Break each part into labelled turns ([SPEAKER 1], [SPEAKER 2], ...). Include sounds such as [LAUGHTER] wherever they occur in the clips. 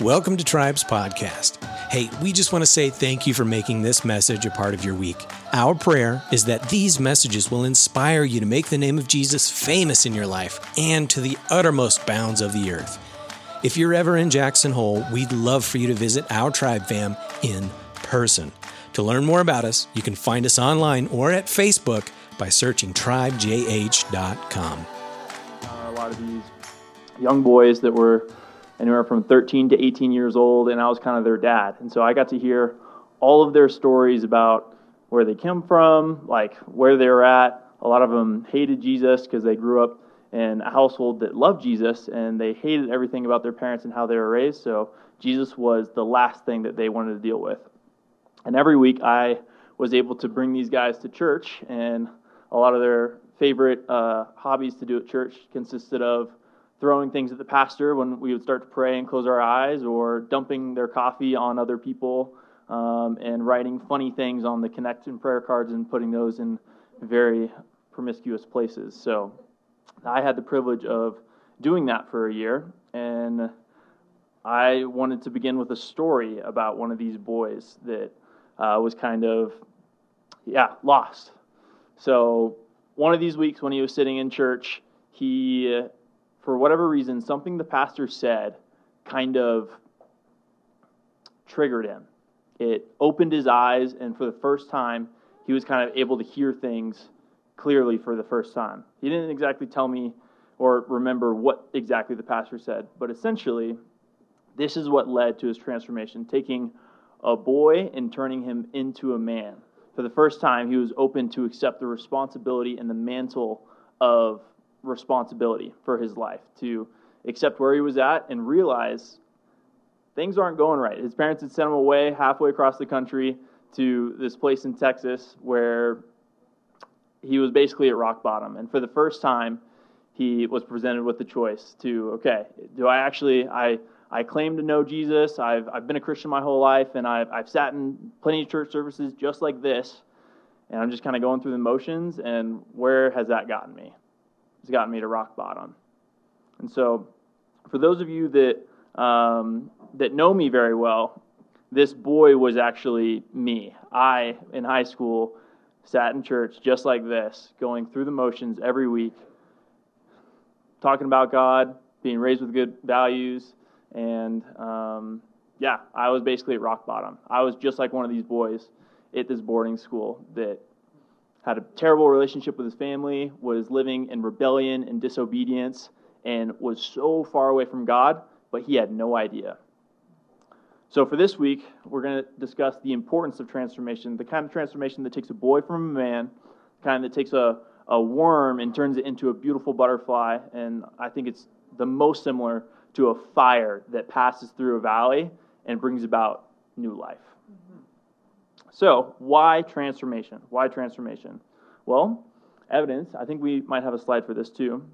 [SPEAKER 1] Welcome to Tribes Podcast. Hey, we just want to say thank you for making this message a part of your week. Our prayer is that these messages will inspire you to make the name of Jesus famous in your life and to the uttermost bounds of the earth. If you're ever in Jackson Hole, we'd love for you to visit our Tribe fam in person. To learn more about us, you can find us online or at Facebook by searching tribejh.com.
[SPEAKER 2] a lot of these young boys that were anywhere from 13 to 18 years old, and I was kind of their dad. And so I got to hear all of their stories about where they came from, like where they were at. A lot of them hated Jesus because they grew up in a household that loved Jesus, and they hated everything about their parents and how they were raised. So Jesus was the last thing that they wanted to deal with. And every week I was able to bring these guys to church, and a lot of their favorite uh, hobbies to do at church consisted of throwing things at the pastor when we would start to pray and close our eyes, or dumping their coffee on other people, um, and writing funny things on the connection prayer cards and putting those in very promiscuous places. So I had the privilege of doing that for a year, and I wanted to begin with a story about one of these boys that uh, was kind of, yeah, lost. So one of these weeks when he was sitting in church, he for whatever reason, something the pastor said kind of triggered him. It opened his eyes, and for the first time, he was kind of able to hear things clearly for the first time. He didn't exactly tell me or remember what exactly the pastor said, but essentially, this is what led to his transformation taking a boy and turning him into a man. For the first time, he was open to accept the responsibility and the mantle of responsibility for his life to accept where he was at and realize things aren't going right. His parents had sent him away halfway across the country to this place in Texas where he was basically at rock bottom. And for the first time, he was presented with the choice to, okay, do I actually, I, I claim to know Jesus. I've, I've been a Christian my whole life, and I've, I've sat in plenty of church services just like this, and I'm just kind of going through the motions, and where has that gotten me? Has gotten me to rock bottom. And so, for those of you that um, that know me very well, this boy was actually me. I, in high school, sat in church just like this, going through the motions every week, talking about God, being raised with good values, and um, yeah, I was basically at rock bottom. I was just like one of these boys at this boarding school that had a terrible relationship with his family, was living in rebellion and disobedience, and was so far away from God, but he had no idea. So, for this week, we're going to discuss the importance of transformation, the kind of transformation that takes a boy from a man, the kind that takes a, a worm and turns it into a beautiful butterfly. And I think it's the most similar to a fire that passes through a valley and brings about new life. So, why transformation? Why transformation? Well, evidence, I think we might have a slide for this too.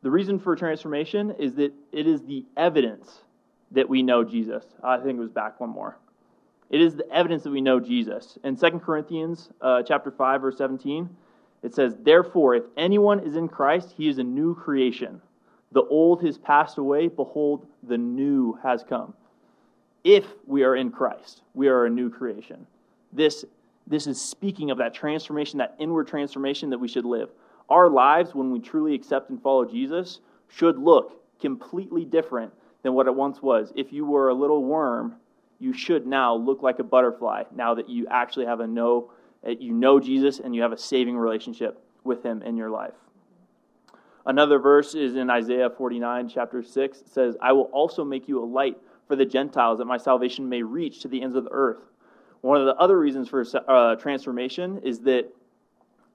[SPEAKER 2] The reason for transformation is that it is the evidence that we know Jesus. I think it was back one more. It is the evidence that we know Jesus. In 2 Corinthians uh, chapter 5 verse 17, it says, "Therefore if anyone is in Christ, he is a new creation. The old has passed away, behold, the new has come." If we are in Christ, we are a new creation. This, this is speaking of that transformation, that inward transformation that we should live. Our lives, when we truly accept and follow Jesus, should look completely different than what it once was. If you were a little worm, you should now look like a butterfly now that you actually have a know eh, you know Jesus and you have a saving relationship with him in your life. Another verse is in Isaiah 49 chapter 6 it says, "I will also make you a light for the Gentiles, that my salvation may reach to the ends of the earth. One of the other reasons for uh, transformation is that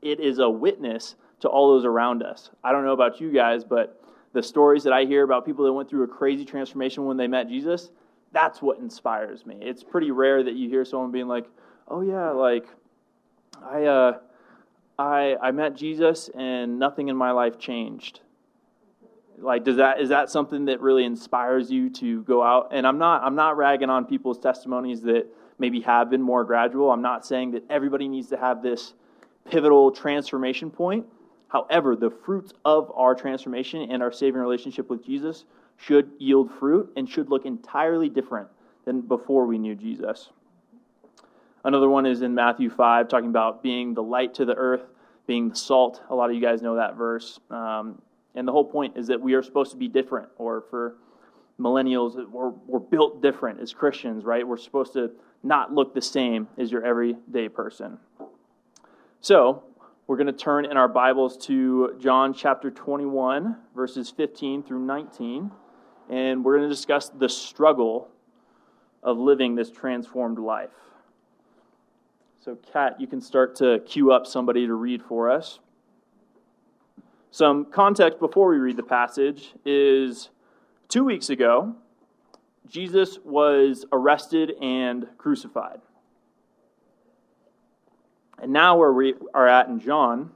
[SPEAKER 2] it is a witness to all those around us. I don't know about you guys, but the stories that I hear about people that went through a crazy transformation when they met Jesus, that's what inspires me. It's pretty rare that you hear someone being like, "Oh yeah, like I uh, I I met Jesus and nothing in my life changed." Like does that is that something that really inspires you to go out and i'm not i'm not ragging on people's testimonies that maybe have been more gradual i'm not saying that everybody needs to have this pivotal transformation point however the fruits of our transformation and our saving relationship with jesus should yield fruit and should look entirely different than before we knew Jesus. Another one is in Matthew 5, talking about being the light to the earth, being the salt. A lot of you guys know that verse. Um, and the whole point is that we are supposed to be different, or for millennials, we're, we're built different as Christians, right? We're supposed to not look the same as your everyday person. So, we're going to turn in our Bibles to John chapter 21, verses 15 through 19, and we're going to discuss the struggle of living this transformed life. So, Kat, you can start to queue up somebody to read for us. Some context before we read the passage is two weeks ago, Jesus was arrested and crucified. And now, where we are at in John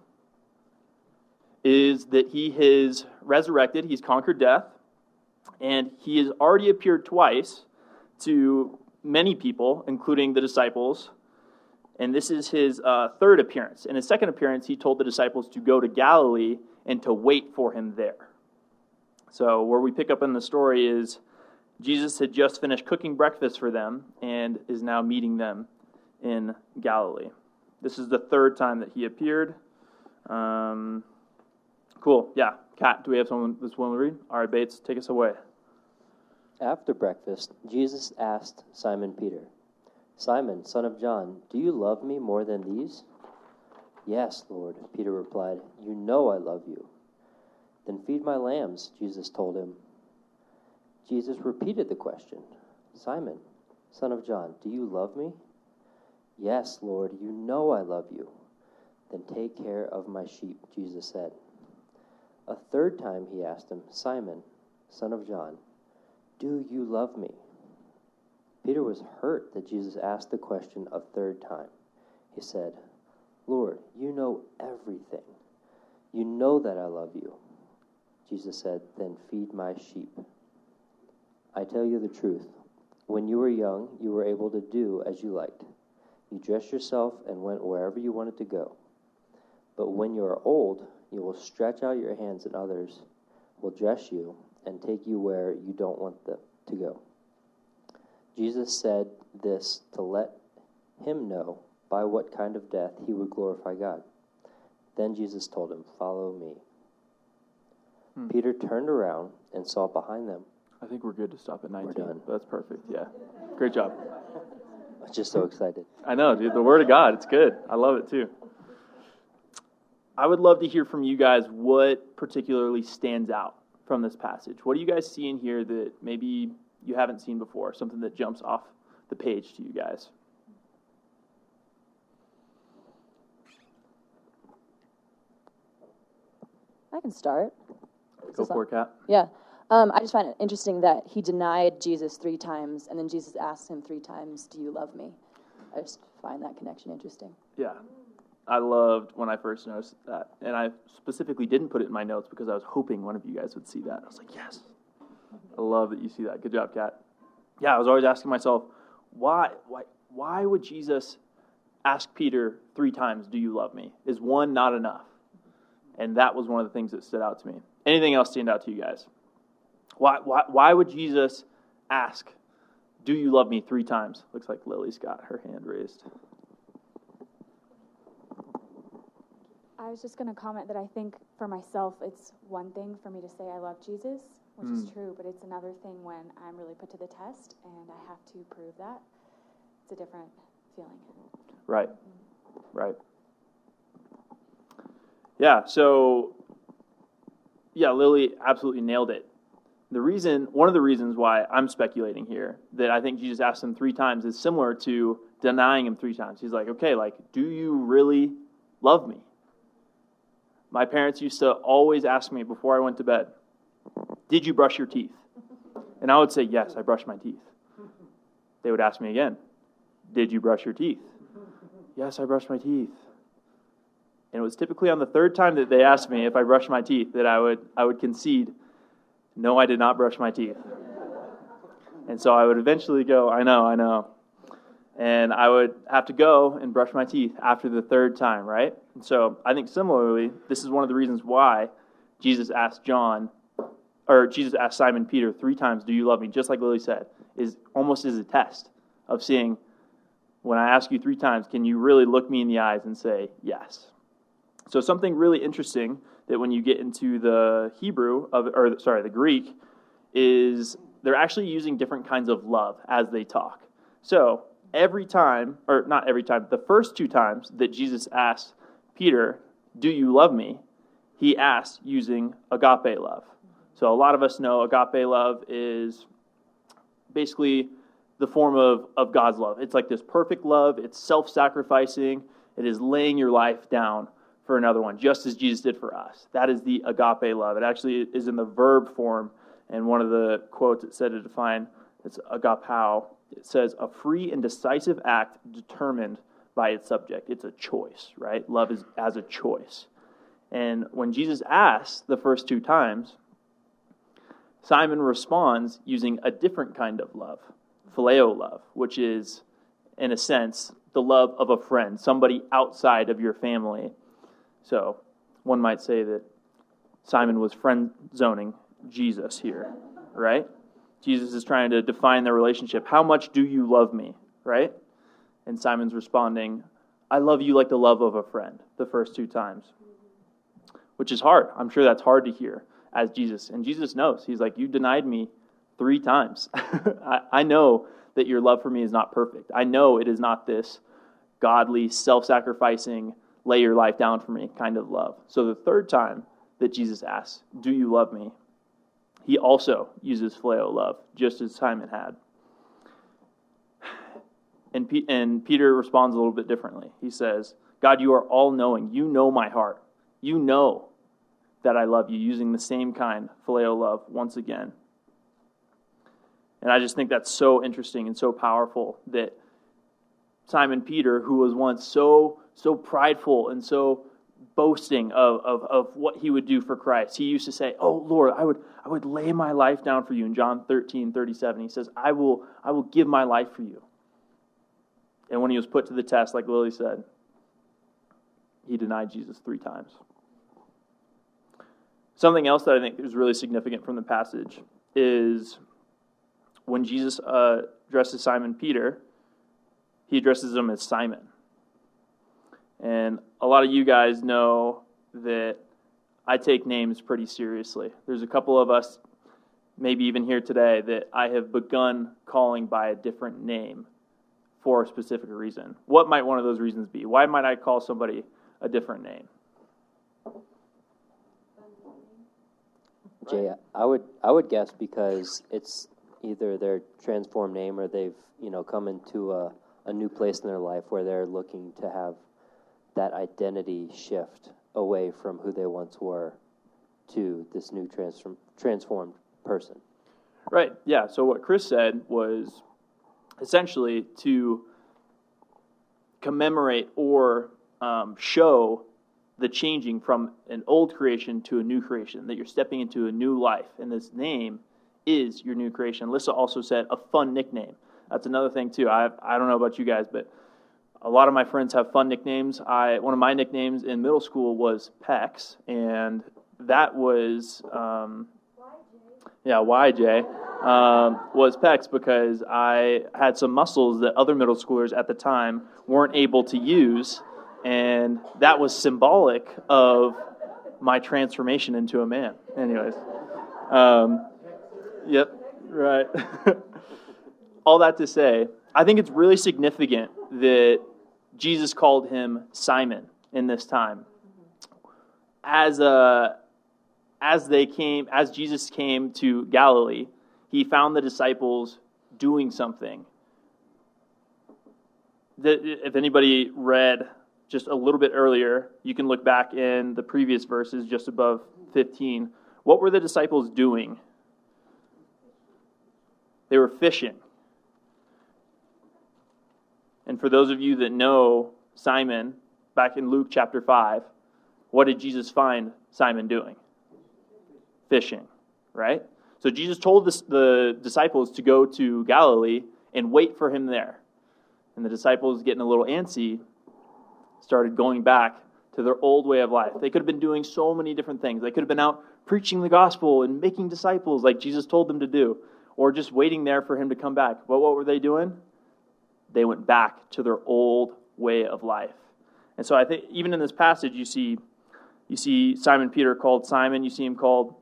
[SPEAKER 2] is that he has resurrected, he's conquered death, and he has already appeared twice to many people, including the disciples. And this is his uh, third appearance. In his second appearance, he told the disciples to go to Galilee and to wait for him there. So, where we pick up in the story is Jesus had just finished cooking breakfast for them and is now meeting them in Galilee. This is the third time that he appeared. Um, cool. Yeah. Kat, do we have someone that's willing to read? All right, Bates, take us away.
[SPEAKER 3] After breakfast, Jesus asked Simon Peter, Simon, son of John, do you love me more than these? Yes, Lord, Peter replied. You know I love you. Then feed my lambs, Jesus told him. Jesus repeated the question Simon, son of John, do you love me? Yes, Lord, you know I love you. Then take care of my sheep, Jesus said. A third time he asked him, Simon, son of John, do you love me? Peter was hurt that Jesus asked the question a third time. He said, Lord, you know everything. You know that I love you. Jesus said, Then feed my sheep. I tell you the truth. When you were young, you were able to do as you liked. You dressed yourself and went wherever you wanted to go. But when you are old, you will stretch out your hands, and others will dress you and take you where you don't want them to go. Jesus said this to let him know by what kind of death he would glorify God. Then Jesus told him, Follow me. Hmm. Peter turned around and saw behind them.
[SPEAKER 2] I think we're good to stop at 19.
[SPEAKER 3] We're done.
[SPEAKER 2] That's perfect. Yeah. Great job. [LAUGHS]
[SPEAKER 3] I'm just so excited.
[SPEAKER 2] I know, dude. The Word of God, it's good. I love it too. I would love to hear from you guys what particularly stands out from this passage. What do you guys see in here that maybe you haven't seen before? Something that jumps off the page to you guys?
[SPEAKER 4] I can start.
[SPEAKER 2] Go for it, Kat.
[SPEAKER 4] Yeah. Um, I just find it interesting that he denied Jesus three times, and then Jesus asked him three times, Do you love me? I just find that connection interesting.
[SPEAKER 2] Yeah. I loved when I first noticed that. And I specifically didn't put it in my notes because I was hoping one of you guys would see that. I was like, yes. I love that you see that. Good job, Kat. Yeah, I was always asking myself, why, why, why would Jesus ask Peter three times, Do you love me? Is one not enough? And that was one of the things that stood out to me. Anything else stand out to you guys? Why, why, why would Jesus ask, Do you love me three times? Looks like Lily's got her hand raised.
[SPEAKER 5] I was just going to comment that I think for myself, it's one thing for me to say I love Jesus, which mm. is true, but it's another thing when I'm really put to the test and I have to prove that. It's a different feeling.
[SPEAKER 2] Right, mm. right. Yeah, so, yeah, Lily absolutely nailed it. The reason, one of the reasons why I'm speculating here that I think Jesus asked him three times is similar to denying him three times. He's like, okay, like, do you really love me? My parents used to always ask me before I went to bed, Did you brush your teeth? And I would say, Yes, I brushed my teeth. They would ask me again, Did you brush your teeth? Yes, I brushed my teeth. And it was typically on the third time that they asked me if I brushed my teeth that I would, I would concede, No, I did not brush my teeth. And so I would eventually go, I know, I know and I would have to go and brush my teeth after the third time, right? And so I think similarly, this is one of the reasons why Jesus asked John or Jesus asked Simon Peter three times, Do you love me? Just like Lily said, is almost as a test of seeing when I ask you three times, can you really look me in the eyes and say yes? So, something really interesting that when you get into the Hebrew, of, or sorry, the Greek, is they're actually using different kinds of love as they talk. So, every time, or not every time, the first two times that Jesus asked Peter, Do you love me? he asked using agape love. So, a lot of us know agape love is basically the form of, of God's love. It's like this perfect love, it's self sacrificing, it is laying your life down for another one, just as Jesus did for us. That is the agape love. It actually is in the verb form, and one of the quotes it said to define it's agapao. It says a free and decisive act determined by its subject. It's a choice, right? Love is as a choice. And when Jesus asks the first two times, Simon responds using a different kind of love phileo love, which is, in a sense, the love of a friend, somebody outside of your family. So one might say that Simon was friend zoning Jesus here, right? Jesus is trying to define their relationship. How much do you love me, right? And Simon's responding, I love you like the love of a friend, the first two times, which is hard. I'm sure that's hard to hear as Jesus. And Jesus knows. He's like, You denied me three times. [LAUGHS] I, I know that your love for me is not perfect. I know it is not this godly, self sacrificing, lay your life down for me kind of love. So the third time that Jesus asks, Do you love me? He also uses phileo love, just as Simon had. And, P- and Peter responds a little bit differently. He says, God, you are all knowing. You know my heart. You know that I love you, using the same kind, phileo love, once again. And I just think that's so interesting and so powerful that Simon Peter, who was once so so prideful and so boasting of, of, of what he would do for Christ. He used to say, Oh Lord, I would I would lay my life down for you. In John 13, 37, he says, I will I will give my life for you. And when he was put to the test, like Lily said, he denied Jesus three times. Something else that I think is really significant from the passage is when Jesus uh, addresses Simon Peter, he addresses him as Simon. And a lot of you guys know that I take names pretty seriously. There's a couple of us, maybe even here today, that I have begun calling by a different name for a specific reason. What might one of those reasons be? Why might I call somebody a different name?
[SPEAKER 3] Jay, I would I would guess because it's either their transformed name or they've you know come into a, a new place in their life where they're looking to have that identity shift away from who they once were to this new transform, transformed person.
[SPEAKER 2] Right. Yeah. So what Chris said was essentially to commemorate or um, show the changing from an old creation to a new creation, that you're stepping into a new life. And this name is your new creation. Lissa also said a fun nickname. That's another thing too. I I don't know about you guys, but a lot of my friends have fun nicknames. I one of my nicknames in middle school was Pex, and that was um, yeah YJ um, was Pex because I had some muscles that other middle schoolers at the time weren't able to use, and that was symbolic of my transformation into a man. Anyways. Um, Yep, right. [LAUGHS] All that to say, I think it's really significant that Jesus called him Simon in this time. As a uh, as they came, as Jesus came to Galilee, he found the disciples doing something. That if anybody read just a little bit earlier, you can look back in the previous verses just above 15. What were the disciples doing they were fishing. And for those of you that know Simon, back in Luke chapter 5, what did Jesus find Simon doing? Fishing, right? So Jesus told the, the disciples to go to Galilee and wait for him there. And the disciples, getting a little antsy, started going back to their old way of life. They could have been doing so many different things. They could have been out preaching the gospel and making disciples like Jesus told them to do, or just waiting there for him to come back. But what were they doing? They went back to their old way of life. And so I think even in this passage you see you see Simon Peter called Simon, you see him called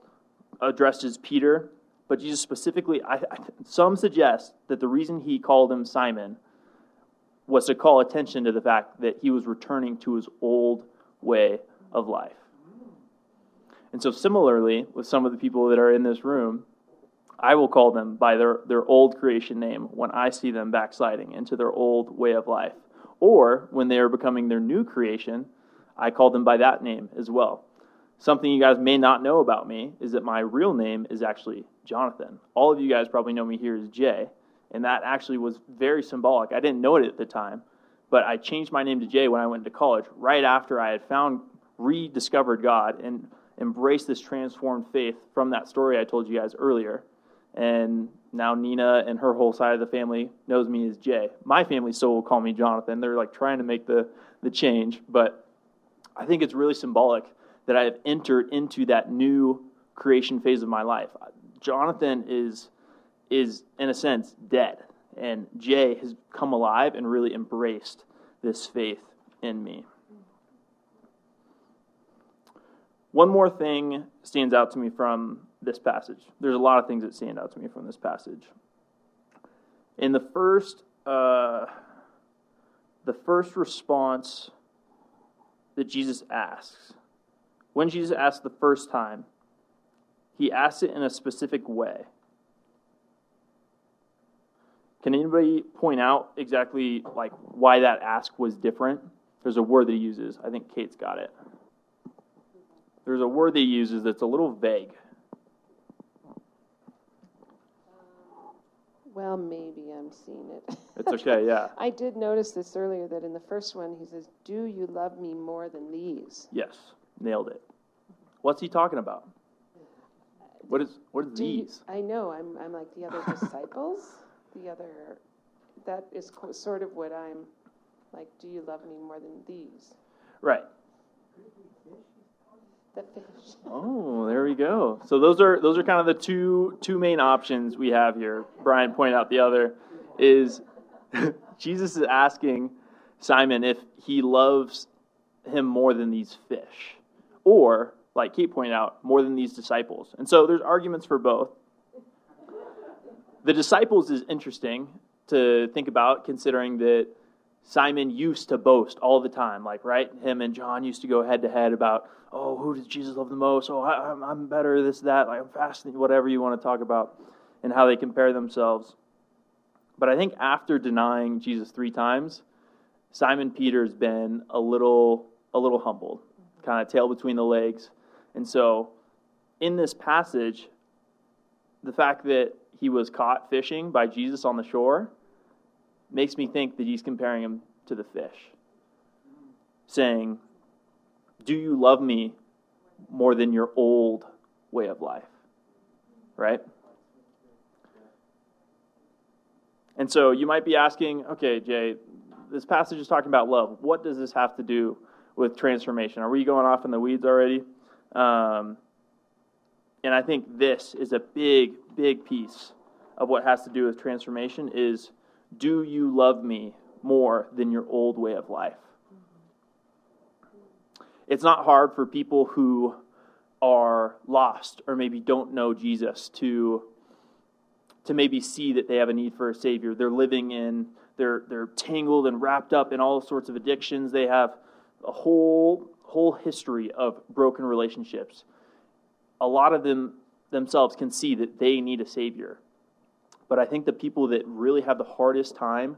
[SPEAKER 2] addressed as Peter, but Jesus specifically I, I, some suggest that the reason he called him Simon was to call attention to the fact that he was returning to his old way of life. And so, similarly, with some of the people that are in this room, I will call them by their, their old creation name when I see them backsliding into their old way of life. Or when they are becoming their new creation, I call them by that name as well. Something you guys may not know about me is that my real name is actually Jonathan. All of you guys probably know me here as Jay, and that actually was very symbolic. I didn't know it at the time, but I changed my name to Jay when I went to college, right after I had found, rediscovered God, and embraced this transformed faith from that story I told you guys earlier. And now Nina and her whole side of the family knows me as Jay. My family still will call me Jonathan. They're like trying to make the, the change, but I think it's really symbolic that I have entered into that new creation phase of my life. Jonathan is is in a sense dead, and Jay has come alive and really embraced this faith in me. One more thing stands out to me from this passage. There's a lot of things that stand out to me from this passage. In the first, uh, the first response that Jesus asks, when Jesus asks the first time, he asks it in a specific way. Can anybody point out exactly like why that ask was different? There's a word that he uses. I think Kate's got it there's a word that he uses that's a little vague.
[SPEAKER 6] Well, maybe I'm seeing it.
[SPEAKER 2] It's okay, yeah. [LAUGHS]
[SPEAKER 6] I did notice this earlier that in the first one he says, Do you love me more than these?
[SPEAKER 2] Yes, nailed it. What's he talking about? What is what is
[SPEAKER 6] Do you-
[SPEAKER 2] these?
[SPEAKER 6] I know, I'm, I'm like the other disciples, the other, that is co- sort of what I'm like, do you love me more than these?
[SPEAKER 2] Right.
[SPEAKER 6] The fish. [LAUGHS]
[SPEAKER 2] Oh, there we go. So those are those are kind of the two two main options we have here. Brian pointed out the other is [LAUGHS] Jesus is asking Simon if he loves him more than these fish, or like Kate pointed out, more than these disciples. And so there's arguments for both. The disciples is interesting to think about, considering that Simon used to boast all the time, like right, him and John used to go head to head about, oh, who does Jesus love the most? Oh, I, am I'm better, this, that, like I'm faster, whatever you want to talk about, and how they compare themselves. But I think after denying Jesus three times, Simon Peter's been a little, a little humbled, kind of tail between the legs, and so in this passage, the fact that he was caught fishing by Jesus on the shore makes me think that he's comparing him to the fish, saying, Do you love me more than your old way of life? Right? And so you might be asking, okay, Jay, this passage is talking about love. What does this have to do with transformation? Are we going off in the weeds already? Um, and I think this is a big, big piece of what has to do with transformation is do you love me more than your old way of life? It's not hard for people who are lost or maybe don't know Jesus to to maybe see that they have a need for a savior. They're living in they're they're tangled and wrapped up in all sorts of addictions. They have a whole whole history of broken relationships. A lot of them themselves can see that they need a savior. But I think the people that really have the hardest time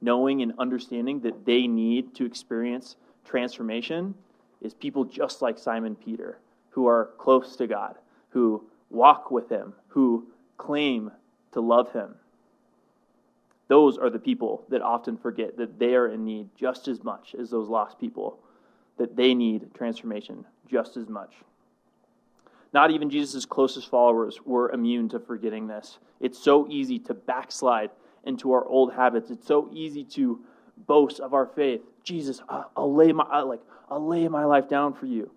[SPEAKER 2] knowing and understanding that they need to experience transformation is people just like Simon Peter, who are close to God, who walk with Him, who claim to love Him. Those are the people that often forget that they are in need just as much as those lost people, that they need transformation just as much. Not even Jesus' closest followers were immune to forgetting this. It's so easy to backslide into our old habits. It's so easy to boast of our faith. Jesus, uh, I'll lay my I'll like I'll lay my life down for you.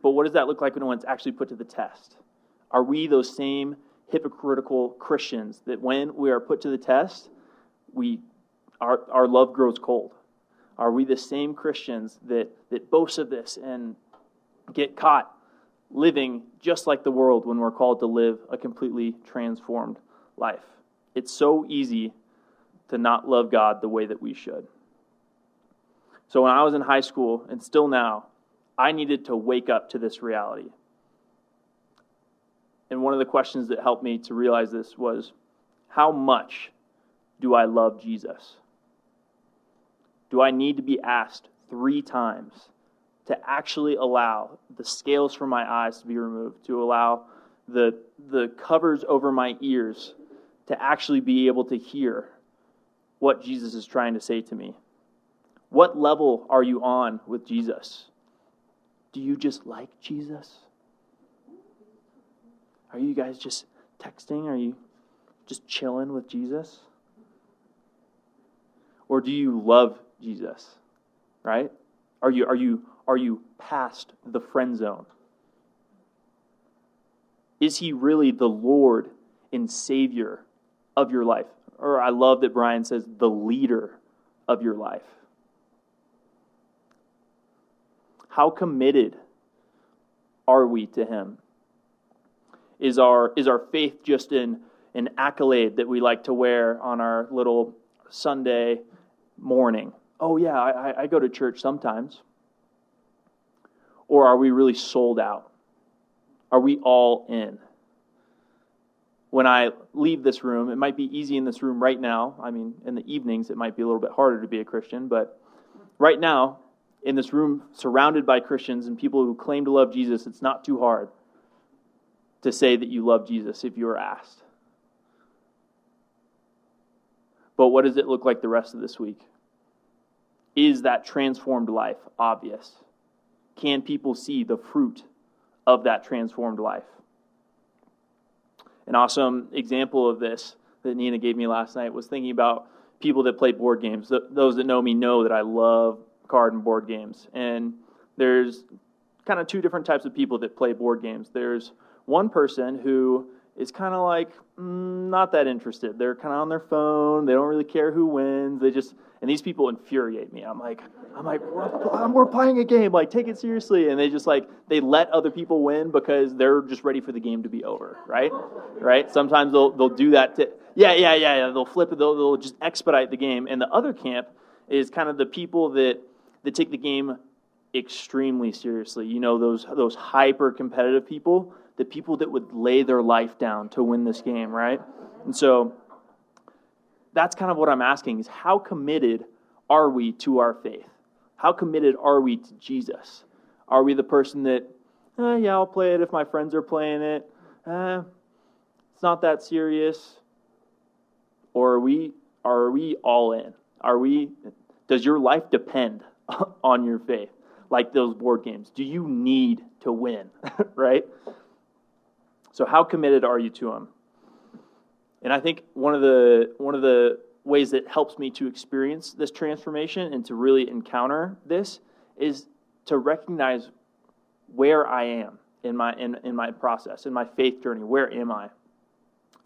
[SPEAKER 2] But what does that look like when it's actually put to the test? Are we those same hypocritical Christians that when we are put to the test, we our, our love grows cold? Are we the same Christians that, that boast of this and get caught living just like the world when we're called to live a completely transformed life? It's so easy to not love God the way that we should. So when I was in high school, and still now, I needed to wake up to this reality. And one of the questions that helped me to realize this was how much do I love Jesus? Do I need to be asked three times to actually allow the scales from my eyes to be removed, to allow the, the covers over my ears to actually be able to hear what Jesus is trying to say to me? What level are you on with Jesus? Do you just like Jesus? Are you guys just texting? Are you just chilling with Jesus? Or do you love Jesus? Right? Are you are you are you past the friend zone? Is he really the Lord and Savior of your life? Or I love that Brian says the leader of your life. How committed are we to him? Is our, is our faith just in an accolade that we like to wear on our little Sunday morning? Oh, yeah, I, I go to church sometimes. Or are we really sold out? Are we all in? When I leave this room, it might be easy in this room right now. I mean, in the evenings, it might be a little bit harder to be a Christian, but right now, in this room surrounded by Christians and people who claim to love Jesus, it's not too hard to say that you love Jesus if you are asked. But what does it look like the rest of this week? Is that transformed life obvious? Can people see the fruit of that transformed life? An awesome example of this that Nina gave me last night was thinking about people that play board games. Those that know me know that I love card and board games. And there's kind of two different types of people that play board games. There's one person who is kind of like mm, not that interested. They're kind of on their phone. They don't really care who wins. They just and these people infuriate me. I'm like, I'm like, we're, we're playing a game. Like, take it seriously. And they just like they let other people win because they're just ready for the game to be over. Right, right. Sometimes they'll they'll do that. To, yeah, yeah, yeah, yeah. They'll flip it. They'll, they'll just expedite the game. And the other camp is kind of the people that that take the game extremely seriously. You know, those those hyper competitive people, the people that would lay their life down to win this game, right? And so that's kind of what I'm asking is how committed are we to our faith? How committed are we to Jesus? Are we the person that, eh, yeah, I'll play it if my friends are playing it. Eh, it's not that serious. Or are we are we all in? Are we does your life depend [LAUGHS] on your faith, like those board games. Do you need to win, [LAUGHS] right? So how committed are you to them? And I think one of the one of the ways that helps me to experience this transformation and to really encounter this is to recognize where I am in my in, in my process, in my faith journey. Where am I?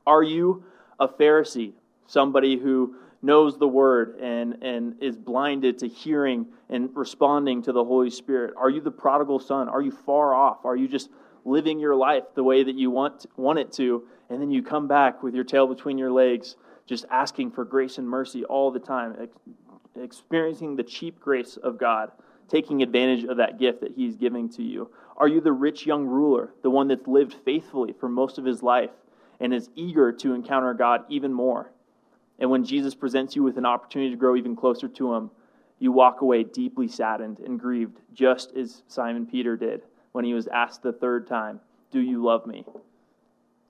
[SPEAKER 2] Are you a Pharisee, somebody who knows the word and, and is blinded to hearing and responding to the Holy Spirit? Are you the prodigal son? Are you far off? Are you just living your life the way that you want, want it to? And then you come back with your tail between your legs, just asking for grace and mercy all the time, ex- experiencing the cheap grace of God, taking advantage of that gift that He's giving to you? Are you the rich young ruler, the one that's lived faithfully for most of his life and is eager to encounter God even more? And when Jesus presents you with an opportunity to grow even closer to him, you walk away deeply saddened and grieved, just as Simon Peter did when he was asked the third time, Do you love me?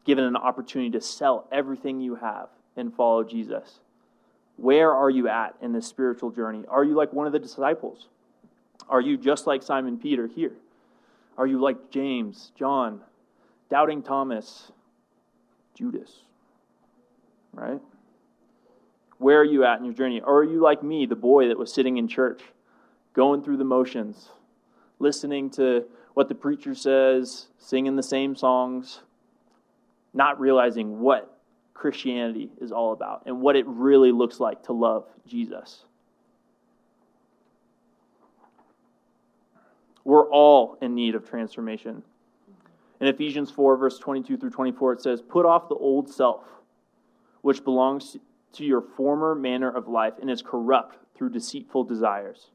[SPEAKER 2] Given an opportunity to sell everything you have and follow Jesus. Where are you at in this spiritual journey? Are you like one of the disciples? Are you just like Simon Peter here? Are you like James, John, doubting Thomas, Judas? Right? Where are you at in your journey? Or are you like me, the boy that was sitting in church, going through the motions, listening to what the preacher says, singing the same songs, not realizing what Christianity is all about and what it really looks like to love Jesus? We're all in need of transformation. In Ephesians 4, verse 22 through 24, it says, Put off the old self, which belongs to your former manner of life and is corrupt through deceitful desires.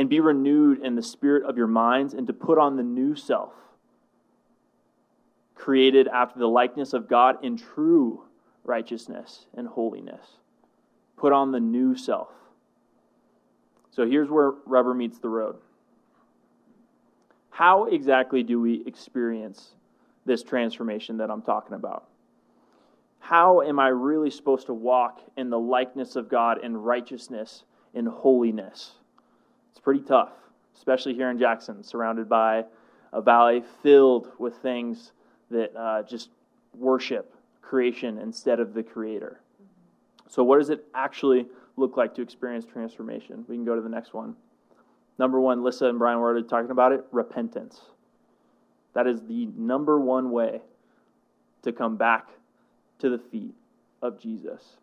[SPEAKER 2] And be renewed in the spirit of your minds, and to put on the new self, created after the likeness of God in true righteousness and holiness. Put on the new self. So here's where rubber meets the road. How exactly do we experience this transformation that I'm talking about? How am I really supposed to walk in the likeness of God in righteousness in holiness? It's pretty tough, especially here in Jackson, surrounded by a valley filled with things that uh, just worship creation instead of the Creator. So, what does it actually look like to experience transformation? We can go to the next one. Number one, Lissa and Brian were already talking about it repentance. That is the number one way to come back to the feet of Jesus.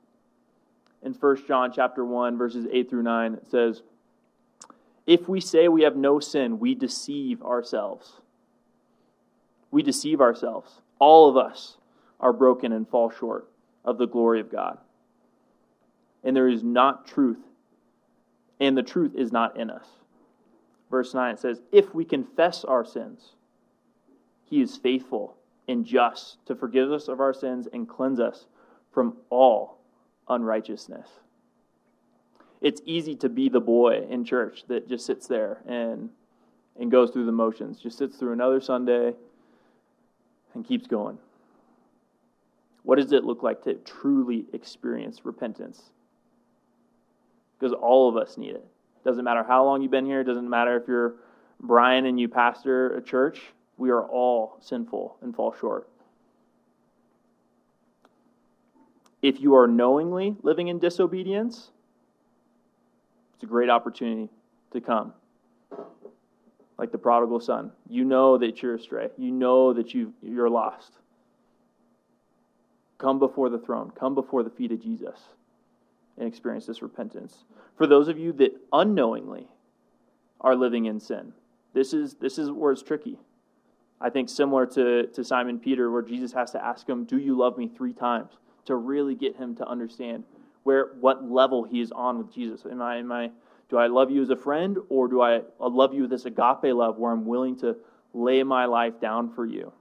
[SPEAKER 2] In 1 John chapter 1 verses 8 through 9 it says if we say we have no sin we deceive ourselves. We deceive ourselves. All of us are broken and fall short of the glory of God. And there is not truth and the truth is not in us verse 9, it says, If we confess our sins, he is faithful and just to forgive us of our sins and cleanse us from all unrighteousness. It's easy to be the boy in church that just sits there and, and goes through the motions, just sits through another Sunday and keeps going. What does it look like to truly experience repentance? Because all of us need it. Doesn't matter how long you've been here, doesn't matter if you're Brian and you pastor a church, we are all sinful and fall short. If you are knowingly living in disobedience, it's a great opportunity to come. Like the prodigal son. You know that you're astray. You know that you you're lost. Come before the throne. Come before the feet of Jesus and experience this repentance. For those of you that unknowingly are living in sin, this is, this is where it's tricky. I think similar to, to Simon Peter, where Jesus has to ask him, Do you love me three times? to really get him to understand where what level he is on with Jesus. Am I, am I do I love you as a friend, or do I uh, love you with this agape love where I'm willing to lay my life down for you?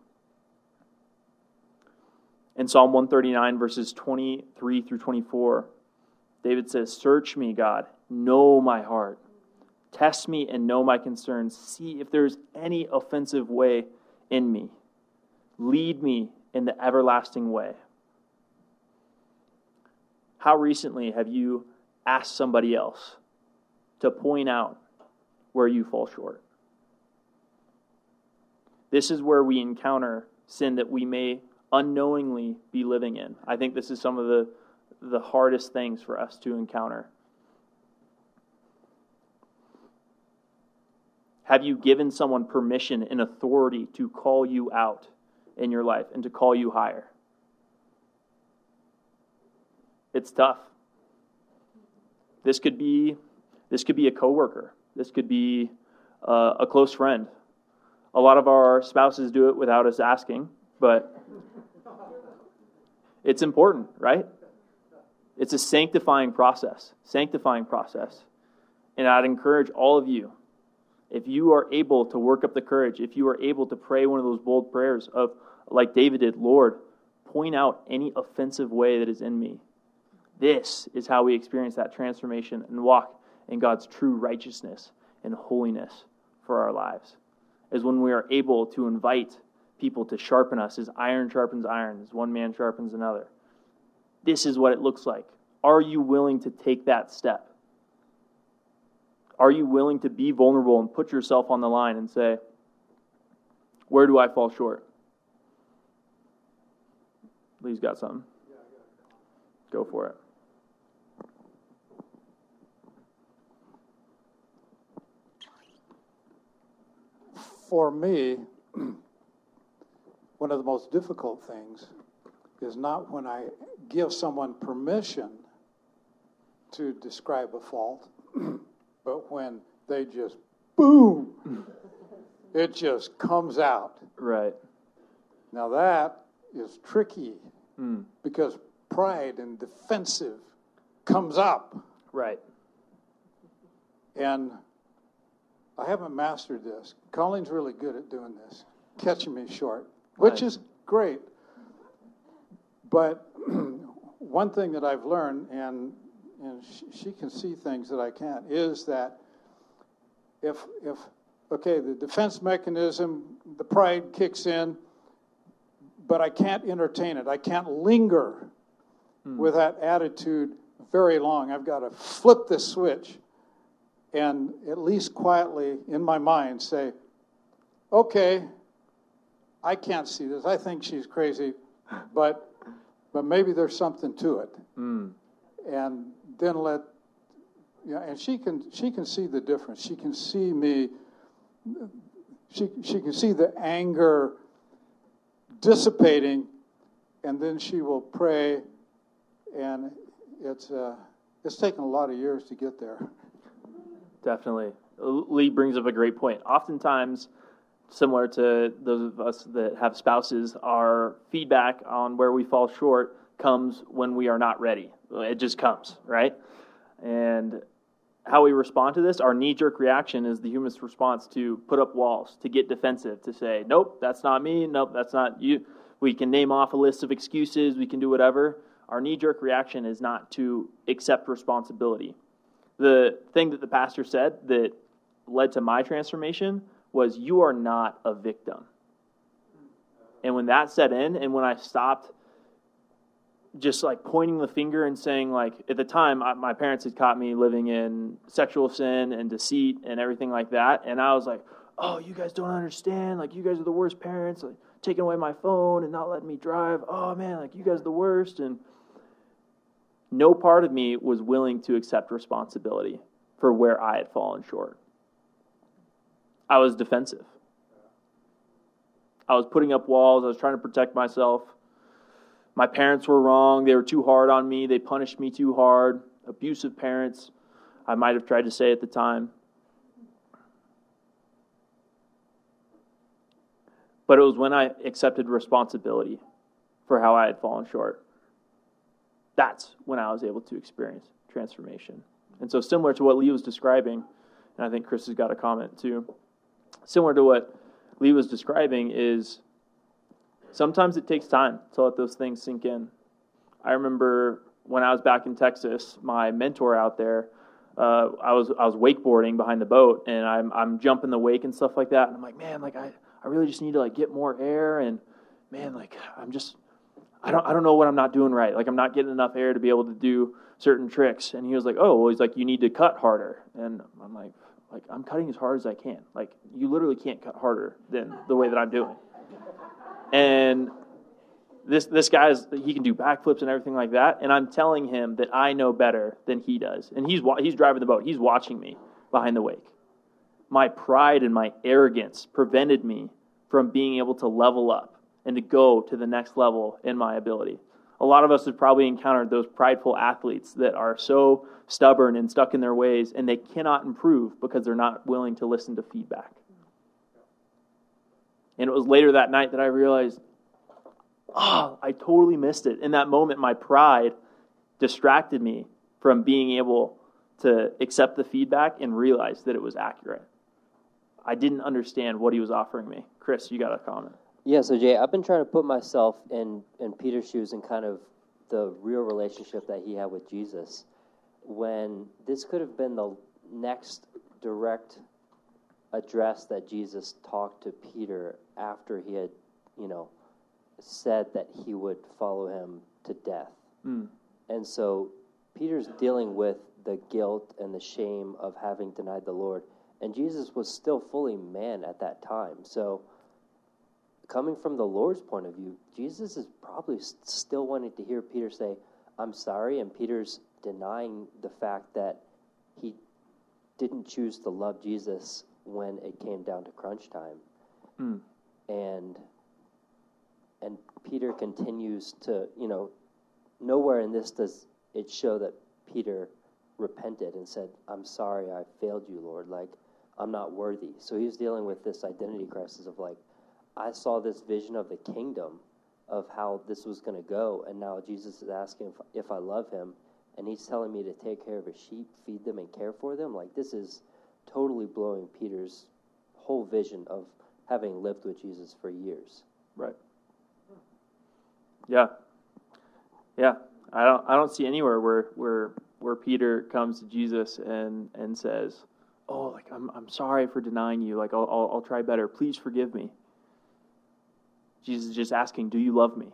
[SPEAKER 2] In Psalm 139, verses 23 through 24, David says, Search me, God, know my heart. Test me and know my concerns. See if there's any offensive way in me. Lead me in the everlasting way. How recently have you asked somebody else to point out where you fall short? This is where we encounter sin that we may unknowingly be living in. I think this is some of the the hardest things for us to encounter. Have you given someone permission and authority to call you out in your life and to call you higher? It's tough. This could be this could be a coworker. This could be uh, a close friend. A lot of our spouses do it without us asking, but it's important, right? It's a sanctifying process, sanctifying process. And I'd encourage all of you, if you are able to work up the courage, if you are able to pray one of those bold prayers of, like David did, Lord, point out any offensive way that is in me. This is how we experience that transformation and walk in God's true righteousness and holiness for our lives. Is when we are able to invite people to sharpen us as iron sharpens iron, as one man sharpens another this is what it looks like. Are you willing to take that step? Are you willing to be vulnerable and put yourself on the line and say, Where do I fall short? Lee's got something. Go for it.
[SPEAKER 7] For me, [CLEARS THROAT] one of the most difficult things is not when I give someone permission to describe a fault, [CLEARS THROAT] but when they just boom, [LAUGHS] it just comes out.
[SPEAKER 2] Right.
[SPEAKER 7] Now that is tricky hmm. because pride and defensive comes up.
[SPEAKER 2] Right.
[SPEAKER 7] And I haven't mastered this. Colleen's really good at doing this, catching me short, which is great. But [CLEARS THROAT] one thing that I've learned, and, and she, she can see things that I can't, is that if, if, okay, the defense mechanism, the pride kicks in, but I can't entertain it. I can't linger hmm. with that attitude very long. I've got to flip the switch and at least quietly in my mind say, okay, I can't see this. I think she's crazy, but, but maybe there's something to it.
[SPEAKER 2] Mm.
[SPEAKER 7] And then let, yeah, and she can, she can see the difference. She can see me, she, she can see the anger dissipating, and then she will pray, and it's, uh, it's taken a lot of years to get there.
[SPEAKER 2] Definitely. Lee brings up a great point. Oftentimes, similar to those of us that have spouses, our feedback on where we fall short comes when we are not ready. It just comes, right? And how we respond to this, our knee jerk reaction is the human's response to put up walls, to get defensive, to say, nope, that's not me, nope, that's not you. We can name off a list of excuses, we can do whatever. Our knee jerk reaction is not to accept responsibility. The thing that the pastor said that led to my transformation was, You are not a victim. And when that set in, and when I stopped just like pointing the finger and saying like at the time I, my parents had caught me living in sexual sin and deceit and everything like that and i was like oh you guys don't understand. Like you guys are the worst parents like taking away my phone and not letting me drive. Oh man like you guys are the worst. And no part of me was willing to accept responsibility for where i had fallen short i was defensive i was putting up walls i was trying to protect myself my parents were wrong. They were too hard on me. They punished me too hard. Abusive parents, I might have tried to say at the time. But it was when I accepted responsibility for how I had fallen short. That's when I was able to experience transformation. And so, similar to what Lee was describing, and I think Chris has got a comment too, similar to what Lee was describing is sometimes it takes time to let those things sink in. I remember when I was back in Texas, my mentor out there, uh, I was I was wakeboarding behind the boat, and I'm I'm jumping the wake and stuff like that. And I'm like, man, like I, I really just need to like get more air, and man, like I'm just I don't I don't know what I'm not doing right. Like I'm not getting enough air to be able to do certain tricks. And he was like, oh, well, he's like, you need to cut harder. And I'm like, like I'm cutting as hard as I can. Like you literally can't cut harder than the way that I'm doing and this this guy's he can do backflips and everything like that and i'm telling him that i know better than he does and he's he's driving the boat he's watching me behind the wake my pride and my arrogance prevented me from being able to level up and to go to the next level in my ability a lot of us have probably encountered those prideful athletes that are so stubborn and stuck in their ways and they cannot improve because they're not willing to listen to feedback and it was later that night that I realized, oh, I totally missed it. In that moment, my pride distracted me from being able to accept the feedback and realize that it was accurate. I didn't understand what he was offering me. Chris, you got a comment?
[SPEAKER 3] Yeah, so Jay, I've been trying to put myself in, in Peter's shoes and kind of the real relationship that he had with Jesus. When this could have been the next direct address that Jesus talked to Peter after he had, you know, said that he would follow him to death.
[SPEAKER 2] Mm.
[SPEAKER 3] And so Peter's dealing with the guilt and the shame of having denied the Lord. And Jesus was still fully man at that time. So, coming from the Lord's point of view, Jesus is probably still wanting to hear Peter say, I'm sorry. And Peter's denying the fact that he didn't choose to love Jesus when it came down to crunch time.
[SPEAKER 2] Mm.
[SPEAKER 3] and and Peter continues to you know nowhere in this does it show that Peter repented and said I'm sorry I failed you Lord like I'm not worthy so he's dealing with this identity crisis of like I saw this vision of the kingdom of how this was going to go and now Jesus is asking if, if I love him and he's telling me to take care of his sheep feed them and care for them like this is totally blowing Peter's whole vision of having lived with Jesus for years.
[SPEAKER 2] Right. Yeah. Yeah. I don't I don't see anywhere where where where Peter comes to Jesus and and says, "Oh, like I'm I'm sorry for denying you. Like I'll I'll, I'll try better. Please forgive me." Jesus is just asking, "Do you love me?"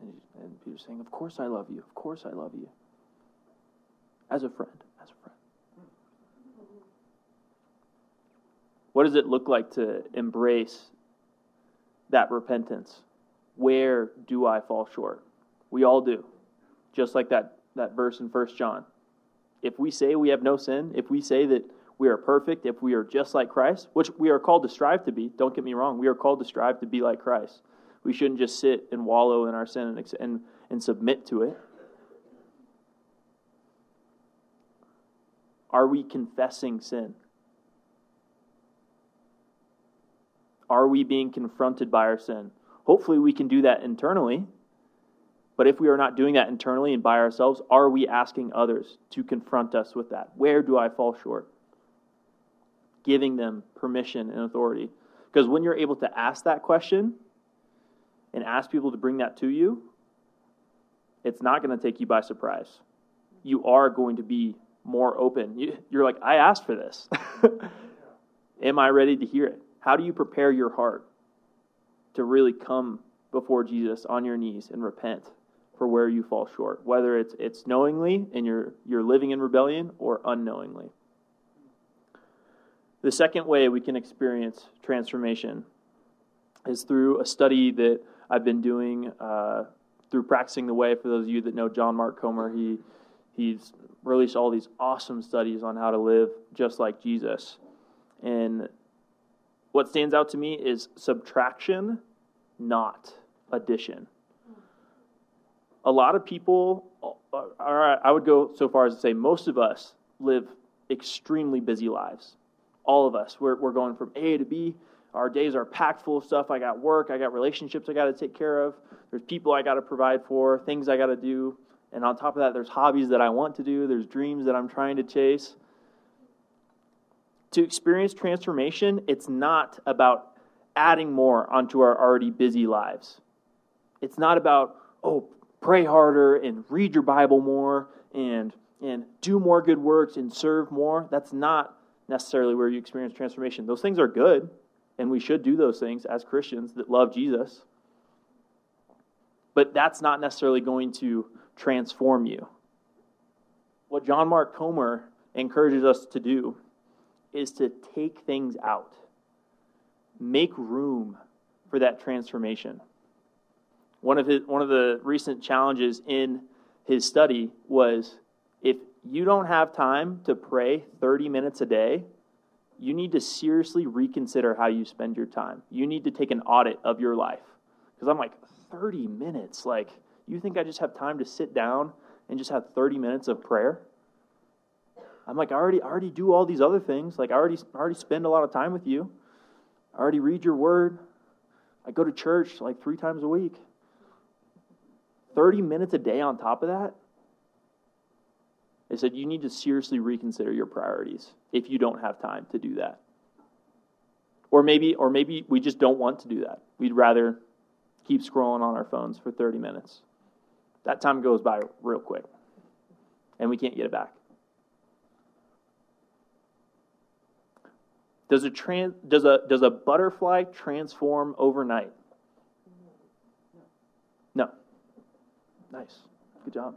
[SPEAKER 2] And, Peter's saying, "Of course I love you. Of course I love you." As a friend, as a friend. What does it look like to embrace that repentance? Where do I fall short? We all do. Just like that, that verse in 1 John. If we say we have no sin, if we say that we are perfect, if we are just like Christ, which we are called to strive to be, don't get me wrong, we are called to strive to be like Christ. We shouldn't just sit and wallow in our sin and, and, and submit to it. Are we confessing sin? Are we being confronted by our sin? Hopefully, we can do that internally. But if we are not doing that internally and by ourselves, are we asking others to confront us with that? Where do I fall short? Giving them permission and authority. Because when you're able to ask that question and ask people to bring that to you, it's not going to take you by surprise. You are going to be more open. You're like, I asked for this. [LAUGHS] Am I ready to hear it? How do you prepare your heart to really come before Jesus on your knees and repent for where you fall short, whether it's it's knowingly and you're you're living in rebellion or unknowingly. The second way we can experience transformation is through a study that I've been doing uh, through practicing the way. For those of you that know John Mark Comer, he he's released all these awesome studies on how to live just like Jesus. And what stands out to me is subtraction, not addition. A lot of people, or I would go so far as to say most of us live extremely busy lives. All of us. We're, we're going from A to B. Our days are packed full of stuff. I got work, I got relationships I got to take care of. There's people I got to provide for, things I got to do. And on top of that, there's hobbies that I want to do, there's dreams that I'm trying to chase to experience transformation, it's not about adding more onto our already busy lives. It's not about, oh, pray harder and read your Bible more and and do more good works and serve more. That's not necessarily where you experience transformation. Those things are good, and we should do those things as Christians that love Jesus. But that's not necessarily going to transform you. What John Mark Comer encourages us to do is to take things out, make room for that transformation. One of, his, one of the recent challenges in his study was if you don't have time to pray 30 minutes a day, you need to seriously reconsider how you spend your time. You need to take an audit of your life. Because I'm like, 30 minutes? Like, you think I just have time to sit down and just have 30 minutes of prayer? I'm like, I already, I already do all these other things. Like, I already, already spend a lot of time with you. I already read your word. I go to church like three times a week. 30 minutes a day on top of that? They said you need to seriously reconsider your priorities if you don't have time to do that. Or maybe, or maybe we just don't want to do that. We'd rather keep scrolling on our phones for 30 minutes. That time goes by real quick, and we can't get it back. Does a, trans, does, a, does a butterfly transform overnight? No. Nice. Good job.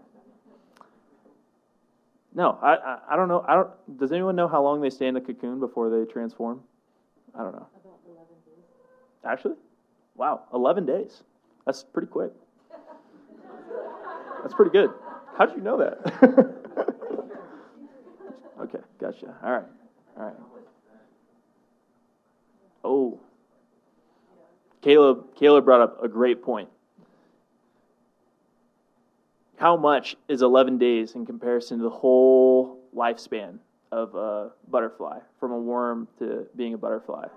[SPEAKER 2] No, I, I, I, don't know. I don't. Does anyone know how long they stay in a cocoon before they transform? I don't know. Actually, wow, eleven days. That's pretty quick. [LAUGHS] That's pretty good. How did you know that? [LAUGHS] okay, gotcha. All right, all right. Oh, Caleb, Caleb brought up a great point. How much is 11 days in comparison to the whole lifespan of a butterfly, from a worm to being a butterfly?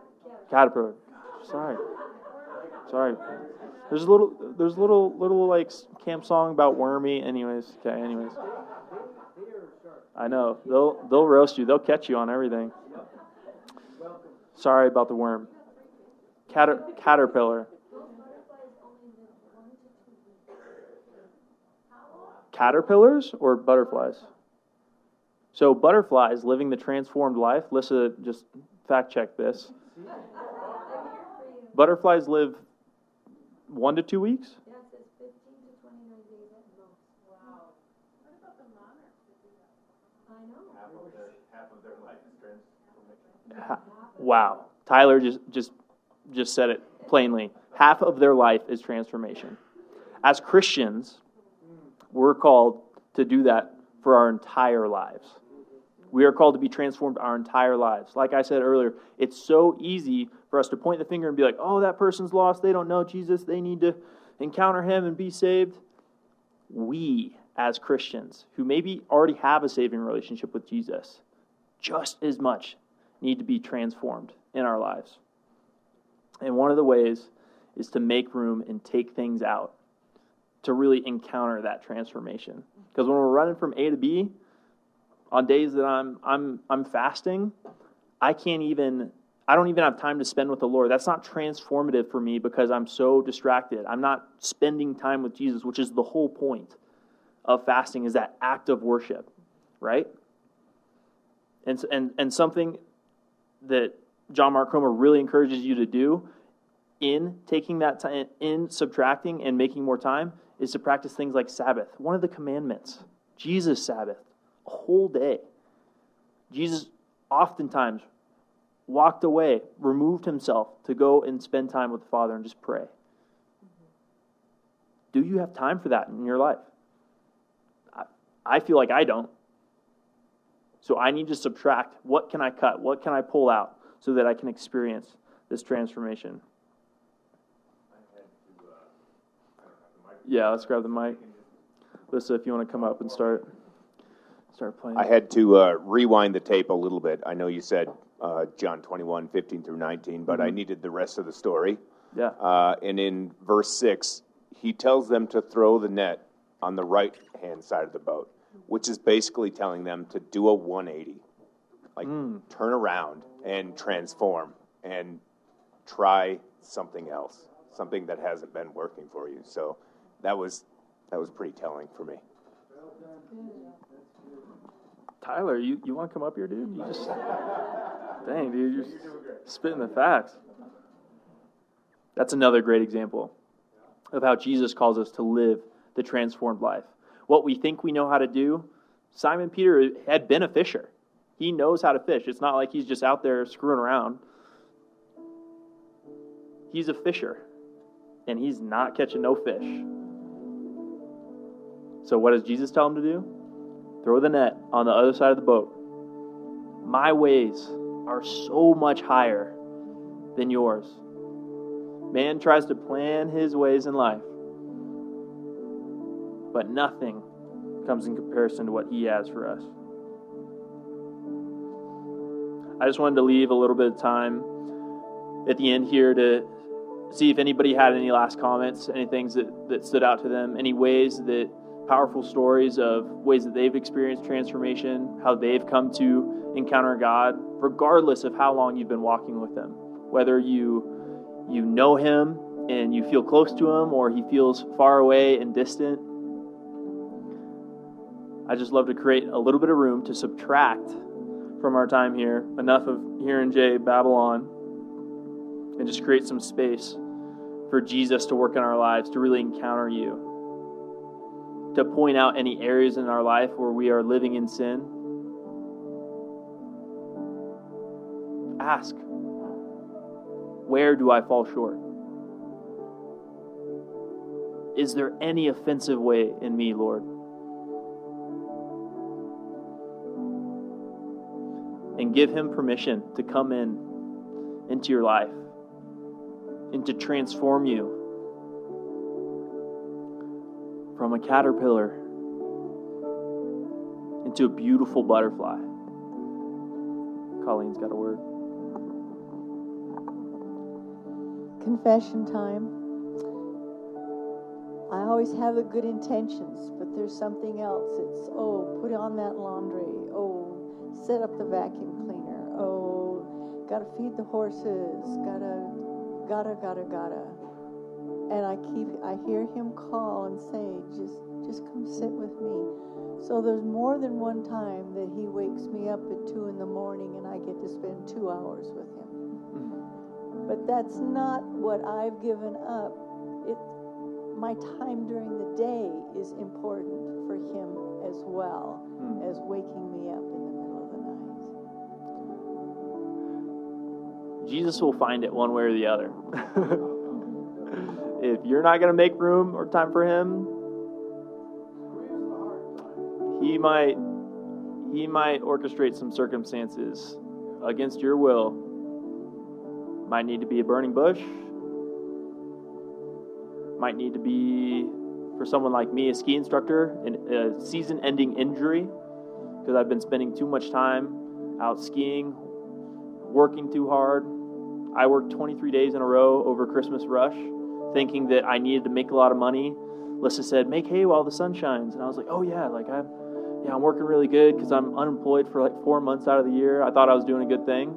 [SPEAKER 2] Caterpillar. Sorry. Sorry. There's a little, there's a little, little like camp song about wormy. Anyways, okay. Anyways, I know they'll they'll roast you. They'll catch you on everything. Sorry about the worm. Cater, caterpillar. Caterpillars or butterflies? So butterflies living the transformed life. Lissa just fact check this. Butterflies live one to two weeks. Wow. Tyler just just just said it plainly. Half of their life is transformation. As Christians, we're called to do that for our entire lives. We are called to be transformed our entire lives. Like I said earlier, it's so easy for us to point the finger and be like, oh, that person's lost. They don't know Jesus. They need to encounter him and be saved. We, as Christians, who maybe already have a saving relationship with Jesus, just as much need to be transformed in our lives. And one of the ways is to make room and take things out to really encounter that transformation. Because when we're running from A to B, on days that I'm I'm I'm fasting, I can't even I don't even have time to spend with the Lord. That's not transformative for me because I'm so distracted. I'm not spending time with Jesus, which is the whole point of fasting is that act of worship, right? And and and something that John Mark Comer really encourages you to do in taking that time, in subtracting and making more time, is to practice things like Sabbath. One of the commandments, Jesus' Sabbath, a whole day. Jesus oftentimes walked away, removed himself to go and spend time with the Father and just pray. Do you have time for that in your life? I, feel like I don't. So I need to subtract. What can I cut? What can I pull out so that I can experience this transformation? Yeah, let's grab the mic. Lissa, if you want to come up and start start playing.
[SPEAKER 8] I had to uh, rewind the tape a little bit. I know you said uh, John 21, 15 through 19, but I needed the rest of the story.
[SPEAKER 2] Yeah.
[SPEAKER 8] Uh, and in verse 6, he tells them to throw the net on the right hand side of the boat, which is basically telling them to do a 180. Like, turn around and transform and try something else, something that hasn't been working for you. So that was that was pretty telling for me.
[SPEAKER 2] Tyler, you, you want to come up here, dude? You just dang, dude, you're spitting the facts. That's another great example of how Jesus calls us to live the transformed life. What we think we know how to do, Simon Peter had been a fisher. He knows how to fish. It's not like he's just out there screwing around. He's a fisher, and he's not catching no fish. So, what does Jesus tell him to do? Throw the net on the other side of the boat. My ways are so much higher than yours. Man tries to plan his ways in life, but nothing comes in comparison to what he has for us. I just wanted to leave a little bit of time at the end here to see if anybody had any last comments, any things that, that stood out to them, any ways that powerful stories of ways that they've experienced transformation, how they've come to encounter God, regardless of how long you've been walking with Him. Whether you you know Him and you feel close to Him, or He feels far away and distant. I just love to create a little bit of room to subtract from our time here, enough of hearing Jay Babylon, and just create some space for Jesus to work in our lives, to really encounter you, to point out any areas in our life where we are living in sin. Ask, where do I fall short? Is there any offensive way in me, Lord? and give him permission to come in into your life and to transform you from a caterpillar into a beautiful butterfly. Colleen's got a word.
[SPEAKER 9] Confession time. I always have the good intentions, but there's something else. It's, oh, put on that laundry. Oh, set up the vacuum cleaner. Oh, gotta feed the horses. Gotta, gotta, gotta, gotta. And I keep, I hear him call and say, just, just come sit with me. So there's more than one time that he wakes me up at two in the morning and I get to spend two hours with him. But that's not what I've given up. It, my time during the day is important for him as well
[SPEAKER 2] Hmm.
[SPEAKER 9] as waking me up in the middle of the night.
[SPEAKER 2] Jesus will find it one way or the other. [LAUGHS] you're not going to make room or time for him, he might he might orchestrate some circumstances against your will. Might need to be a burning bush. Might need to be for someone like me, a ski instructor, a season-ending injury because I've been spending too much time out skiing, working too hard. I worked 23 days in a row over Christmas rush, thinking that I needed to make a lot of money. Lissa said, "Make hay while the sun shines," and I was like, "Oh yeah, like I'm, yeah, I'm working really good because I'm unemployed for like four months out of the year. I thought I was doing a good thing,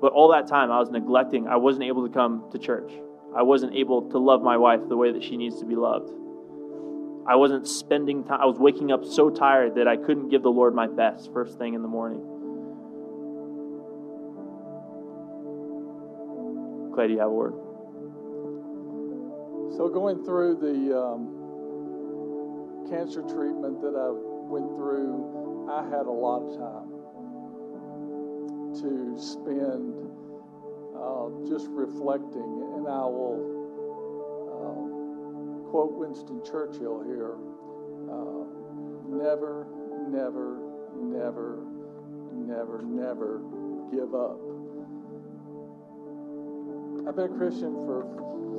[SPEAKER 2] but all that time I was neglecting. I wasn't able to come to church. I wasn't able to love my wife the way that she needs to be loved. I wasn't spending time. I was waking up so tired that I couldn't give the Lord my best first thing in the morning." Clay, do you have a word?
[SPEAKER 10] So going through the um, cancer treatment that I went through, I had a lot of time to spend uh, just reflecting, and I will uh, quote Winston Churchill here: uh, "Never, never, never, never, never give up." I've been a Christian for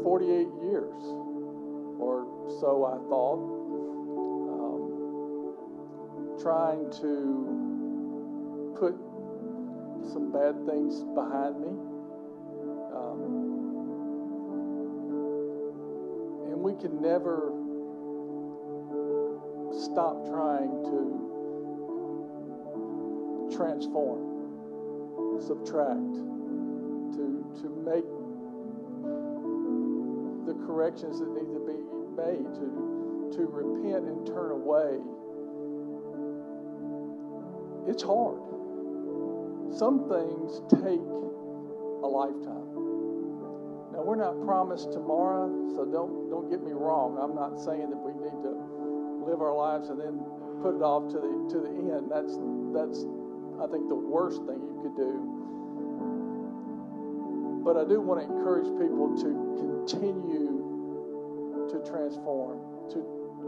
[SPEAKER 10] 48 years, or so I thought, um, trying to put some bad things behind me. Um, and we can never stop trying to transform, subtract, to, to make corrections that need to be made to to repent and turn away. It's hard. Some things take a lifetime. Now we're not promised tomorrow so don't don't get me wrong. I'm not saying that we need to live our lives and then put it off to the to the end. That's that's i think the worst thing you could do. But I do want to encourage people to continue to transform, to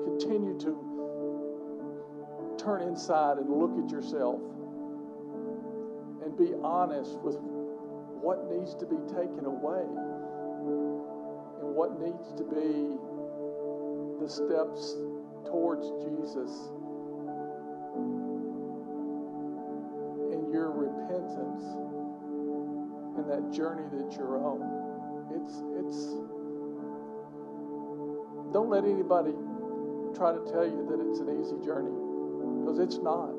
[SPEAKER 10] continue to turn inside and look at yourself and be honest with what needs to be taken away and what needs to be the steps towards Jesus in your repentance and that journey that you're on. It's it's don't let anybody try to tell you that it's an easy journey because it's not.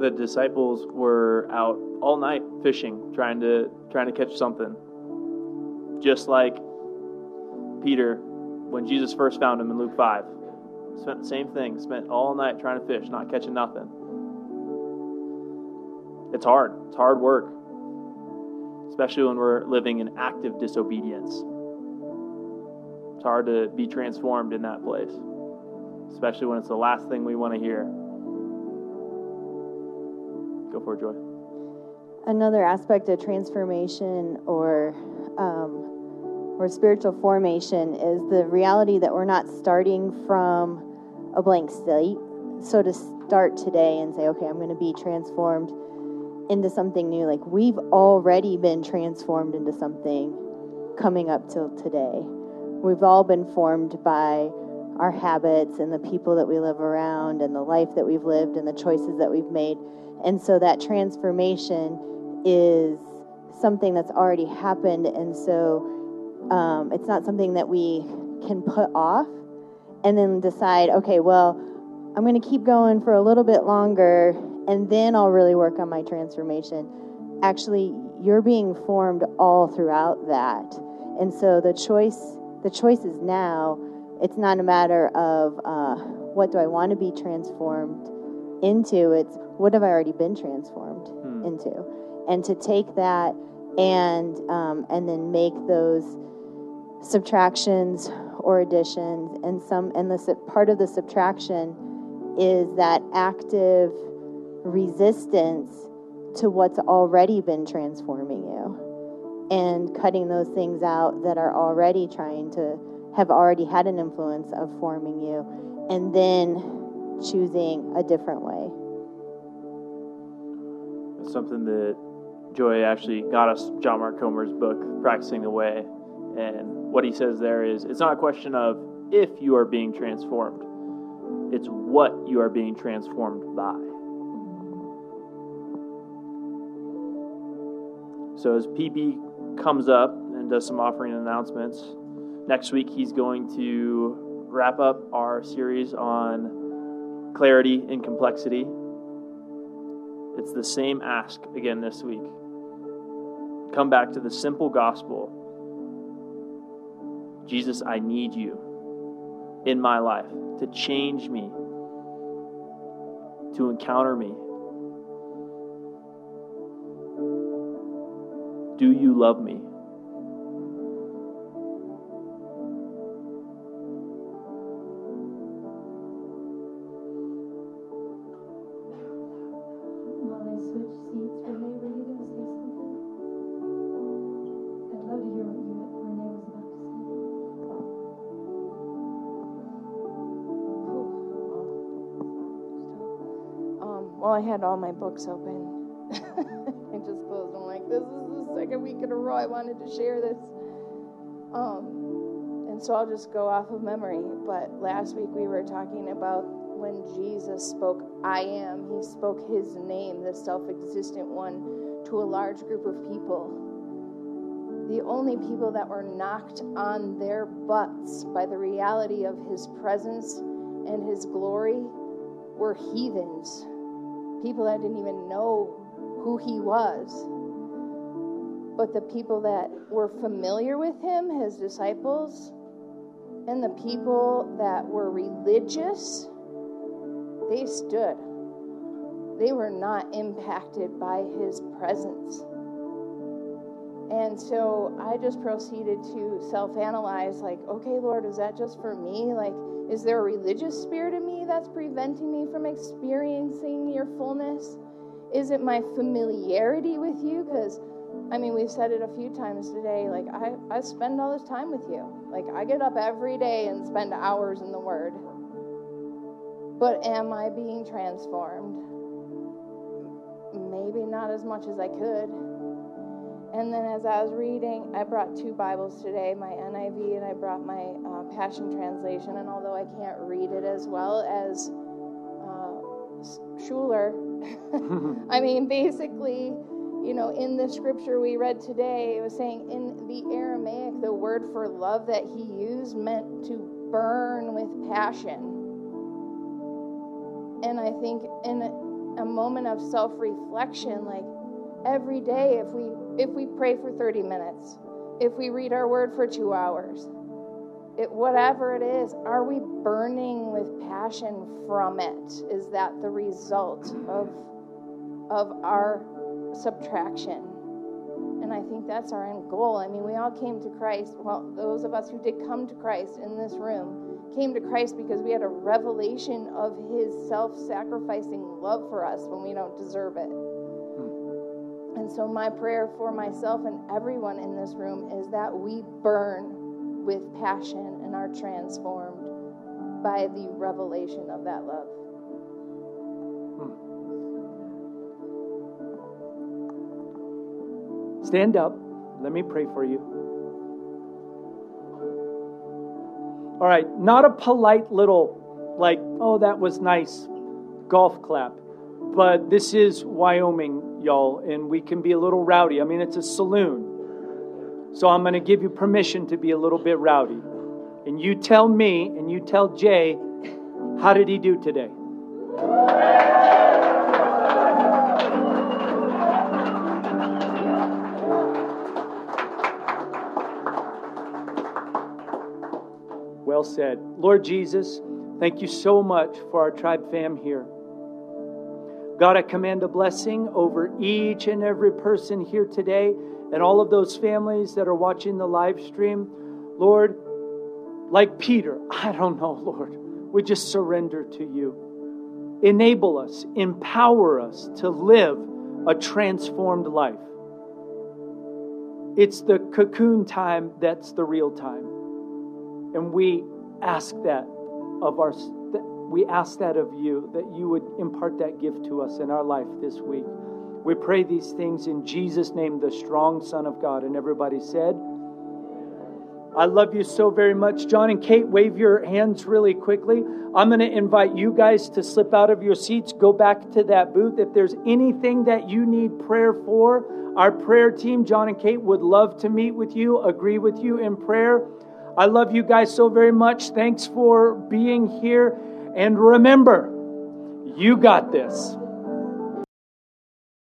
[SPEAKER 2] The disciples were out all night fishing, trying to trying to catch something. Just like Peter when Jesus first found him in Luke 5. Spent the same thing, spent all night trying to fish, not catching nothing. It's hard. It's hard work, especially when we're living in active disobedience. It's hard to be transformed in that place, especially when it's the last thing we want to hear. Go for it, Joy.
[SPEAKER 11] Another aspect of transformation or um, or spiritual formation is the reality that we're not starting from a blank slate. So to start today and say, okay, I'm going to be transformed into something new. Like we've already been transformed into something coming up till today. We've all been formed by our habits and the people that we live around and the life that we've lived and the choices that we've made. And so that transformation is something that's already happened. And so um, it's not something that we can put off and then decide, okay, well, I'm going to keep going for a little bit longer and then I'll really work on my transformation. Actually, you're being formed all throughout that. And so the choice the choice is now. It's not a matter of uh, what do I want to be transformed into. It's what have I already been transformed hmm. into, and to take that and um, and then make those subtractions or additions and some and the part of the subtraction is that active resistance to what's already been transforming you and cutting those things out that are already trying to have already had an influence of forming you and then choosing a different way.
[SPEAKER 2] It's something that Joy actually got us John Mark Comer's book, Practicing the Way. And what he says there is it's not a question of if you are being transformed, it's what you are being transformed by. So as PP comes up and does some offering announcements, next week he's going to wrap up our series on clarity and complexity. It's the same ask again this week. Come back to the simple gospel. Jesus, I need you in my life to change me, to encounter me, Do you love me?
[SPEAKER 12] There were such sweets for neighborhood this. I love you dear. My name is Elizabeth. I'm Chloe. Um, well, I had all my books open. [LAUGHS] this is the second week in a row I wanted to share this. Um, and so I'll just go off of memory. But last week we were talking about when Jesus spoke, I am. He spoke his name, the self existent one, to a large group of people. The only people that were knocked on their butts by the reality of his presence and his glory were heathens, people that didn't even know who he was. But the people that were familiar with him, his disciples, and the people that were religious, they stood. They were not impacted by his presence. And so I just proceeded to self analyze like, okay, Lord, is that just for me? Like, is there a religious spirit in me that's preventing me from experiencing your fullness? Is it my familiarity with you? Because I mean, we've said it a few times today. Like, I, I spend all this time with you. Like, I get up every day and spend hours in the Word. But am I being transformed? Maybe not as much as I could. And then as I was reading, I brought two Bibles today my NIV and I brought my uh, Passion Translation. And although I can't read it as well as uh, Schuler, [LAUGHS] I mean, basically, you know, in the scripture we read today, it was saying in the Aramaic, the word for love that he used meant to burn with passion. And I think in a, moment of self-reflection, like every day, if we if we pray for 30 minutes, if we read our word for two hours, it, whatever it is, are we burning with passion from it? Is that the result of of our subtraction. And I think that's our end goal. I mean, we all came to Christ. Well, those of us who did come to Christ in this room came to Christ because we had a revelation of his self sacrificing love for us when we don't deserve it. Hmm. And so, my prayer for myself and everyone in this room is that we burn with passion and are transformed by the revelation of that love.
[SPEAKER 13] Stand up. Let me pray for you. All right, not a polite little, like, oh, that was nice golf clap, but this is Wyoming, y'all, and we can be a little rowdy. I mean, it's a saloon. So I'm going to give you permission to be a little bit rowdy. And you tell me and you tell Jay, how did he do today? Said. Lord Jesus, thank you so much for our tribe fam here. God, I command a blessing over each and every person here today and all of those families that are watching the live stream. Lord, like Peter, [LAUGHS] I don't know, Lord, we just surrender to you. Enable us, empower us to live a transformed life. It's the cocoon time that's the real time. And we ask that of our we ask that of you that you would impart that gift to us in our life this week. We pray these things in Jesus name, the strong son of God and everybody said I love you so very much. John and Kate, wave your hands really quickly. I'm going to invite you guys to slip out of your seats, go back to that booth. If there's anything that you need prayer for, our prayer team, John and Kate, would love to meet with you, agree with you in prayer. I love you guys so very much. Thanks for being here. And remember, you got this.